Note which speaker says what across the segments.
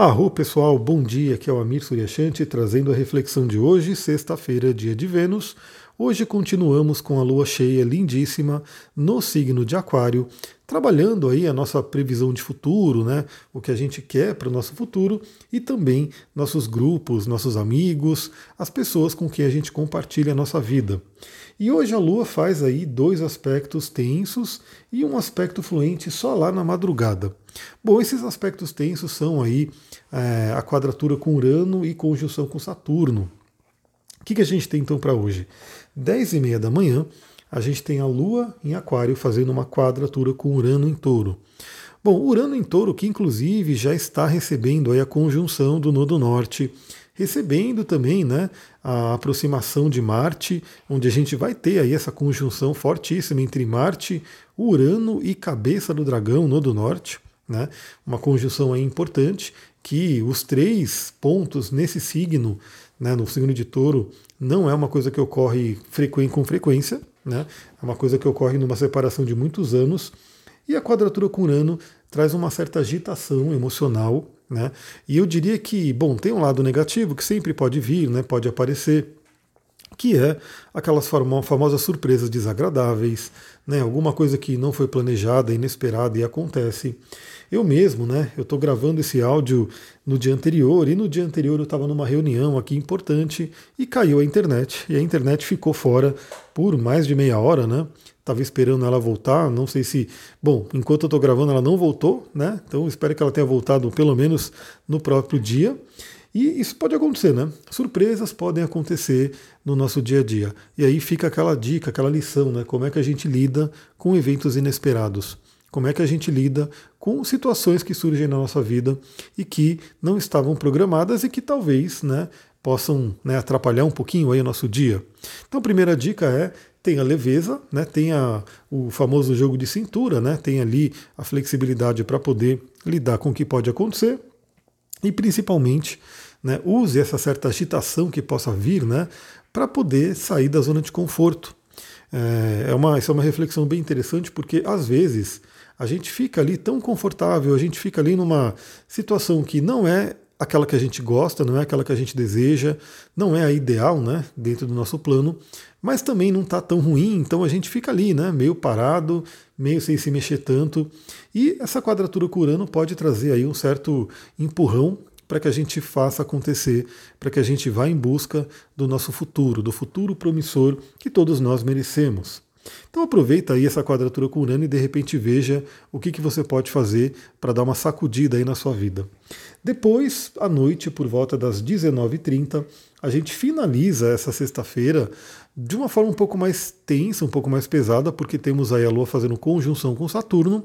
Speaker 1: Arro pessoal, bom dia, aqui é o Amir Suryashanti trazendo a reflexão de hoje, sexta-feira, dia de Vênus. Hoje continuamos com a lua cheia lindíssima no signo de Aquário, trabalhando aí a nossa previsão de futuro, né? O que a gente quer para o nosso futuro e também nossos grupos, nossos amigos, as pessoas com quem a gente compartilha a nossa vida. E hoje a Lua faz aí dois aspectos tensos e um aspecto fluente só lá na madrugada. Bom, esses aspectos tensos são aí é, a quadratura com Urano e conjunção com Saturno. O que, que a gente tem então para hoje? 10 e meia da manhã, a gente tem a Lua em Aquário fazendo uma quadratura com Urano em Touro. Bom, Urano em Touro, que inclusive já está recebendo aí a conjunção do Nodo Norte recebendo também né, a aproximação de Marte, onde a gente vai ter aí essa conjunção fortíssima entre Marte, Urano e Cabeça do Dragão, no do Norte. Né, uma conjunção aí importante que os três pontos nesse signo, né, no signo de touro, não é uma coisa que ocorre frequente, com frequência, né, é uma coisa que ocorre numa separação de muitos anos. E a quadratura com Urano traz uma certa agitação emocional né? E eu diria que, bom, tem um lado negativo que sempre pode vir, né, pode aparecer, que é aquelas famosas surpresas desagradáveis, né, alguma coisa que não foi planejada, inesperada e acontece. Eu mesmo, né, eu estou gravando esse áudio no dia anterior, e no dia anterior eu estava numa reunião aqui importante e caiu a internet, e a internet ficou fora por mais de meia hora, né? estava esperando ela voltar, não sei se. Bom, enquanto eu estou gravando, ela não voltou, né? Então espero que ela tenha voltado pelo menos no próprio dia. E isso pode acontecer, né? Surpresas podem acontecer no nosso dia a dia. E aí fica aquela dica, aquela lição, né? Como é que a gente lida com eventos inesperados? Como é que a gente lida com situações que surgem na nossa vida e que não estavam programadas e que talvez né, possam né, atrapalhar um pouquinho aí o nosso dia. Então, a primeira dica é tenha leveza, né, tenha o famoso jogo de cintura, né, tenha ali a flexibilidade para poder lidar com o que pode acontecer e principalmente né, use essa certa agitação que possa vir né, para poder sair da zona de conforto. É, é uma, isso é uma reflexão bem interessante porque às vezes a gente fica ali tão confortável, a gente fica ali numa situação que não é aquela que a gente gosta, não é aquela que a gente deseja, não é a ideal, né, dentro do nosso plano, mas também não está tão ruim, então a gente fica ali, né, meio parado, meio sem se mexer tanto. E essa quadratura com Urano pode trazer aí um certo empurrão para que a gente faça acontecer, para que a gente vá em busca do nosso futuro, do futuro promissor que todos nós merecemos. Então aproveita aí essa quadratura com Urano e de repente veja o que, que você pode fazer para dar uma sacudida aí na sua vida. Depois, à noite, por volta das 19h30, a gente finaliza essa sexta-feira de uma forma um pouco mais tensa, um pouco mais pesada, porque temos aí a Lua fazendo conjunção com Saturno.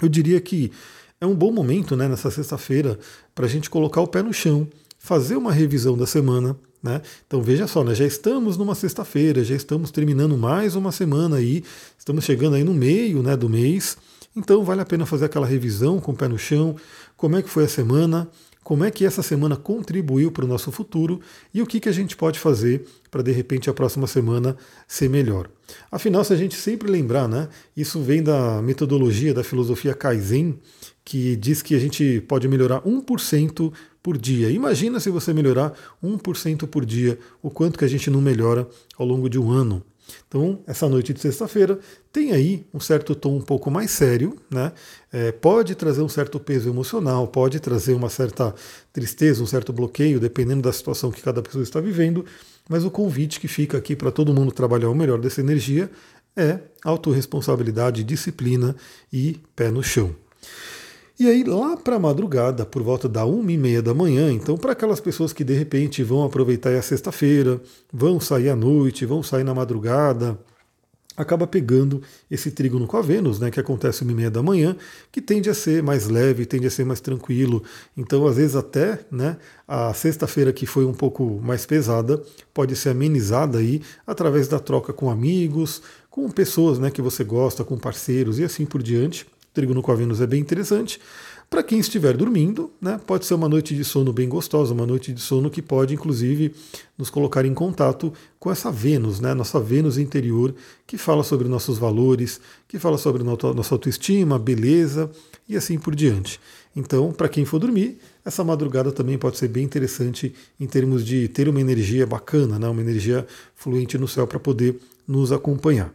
Speaker 1: Eu diria que é um bom momento né, nessa sexta-feira para a gente colocar o pé no chão, fazer uma revisão da semana, né? Então veja só, né? já estamos numa sexta-feira, já estamos terminando mais uma semana aí, estamos chegando aí no meio né, do mês, então vale a pena fazer aquela revisão com o pé no chão, como é que foi a semana, como é que essa semana contribuiu para o nosso futuro e o que, que a gente pode fazer para de repente a próxima semana ser melhor. Afinal, se a gente sempre lembrar, né, isso vem da metodologia da filosofia Kaizen, que diz que a gente pode melhorar 1% por dia. Imagina se você melhorar 1% por dia, o quanto que a gente não melhora ao longo de um ano. Então, essa noite de sexta-feira tem aí um certo tom um pouco mais sério, né? É, pode trazer um certo peso emocional, pode trazer uma certa tristeza, um certo bloqueio, dependendo da situação que cada pessoa está vivendo, mas o convite que fica aqui para todo mundo trabalhar o melhor dessa energia é autorresponsabilidade, disciplina e pé no chão. E aí, lá para a madrugada, por volta da uma e meia da manhã, então, para aquelas pessoas que de repente vão aproveitar a sexta-feira, vão sair à noite, vão sair na madrugada, acaba pegando esse trígono com a Vênus, né, que acontece uma e meia da manhã, que tende a ser mais leve, tende a ser mais tranquilo. Então, às vezes, até né, a sexta-feira que foi um pouco mais pesada, pode ser amenizada aí através da troca com amigos, com pessoas né, que você gosta, com parceiros e assim por diante. Trígono com a Vênus é bem interessante, Para quem estiver dormindo, né, pode ser uma noite de sono bem gostosa, uma noite de sono que pode, inclusive, nos colocar em contato com essa Vênus, né, nossa Vênus interior, que fala sobre nossos valores, que fala sobre nossa autoestima, beleza e assim por diante. Então, para quem for dormir, essa madrugada também pode ser bem interessante em termos de ter uma energia bacana, né, uma energia fluente no céu para poder nos acompanhar.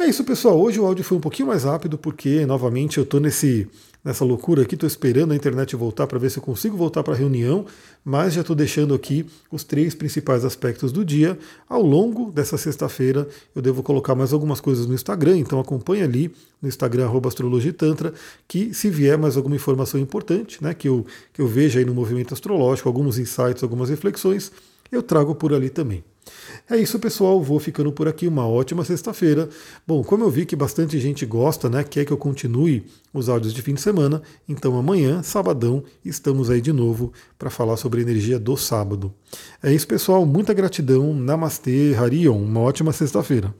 Speaker 1: É isso, pessoal. Hoje o áudio foi um pouquinho mais rápido porque, novamente, eu estou nesse nessa loucura aqui, estou esperando a internet voltar para ver se eu consigo voltar para a reunião, mas já estou deixando aqui os três principais aspectos do dia. Ao longo dessa sexta-feira, eu devo colocar mais algumas coisas no Instagram, então acompanhe ali no Instagram astrologitantra, que se vier mais alguma informação importante, né, que eu, que eu veja aí no movimento astrológico, alguns insights, algumas reflexões, eu trago por ali também. É isso, pessoal. Vou ficando por aqui. Uma ótima sexta-feira. Bom, como eu vi que bastante gente gosta, né? Quer que eu continue os áudios de fim de semana, então amanhã, sabadão, estamos aí de novo para falar sobre a energia do sábado. É isso, pessoal. Muita gratidão. Namastê, Harion. Uma ótima sexta-feira.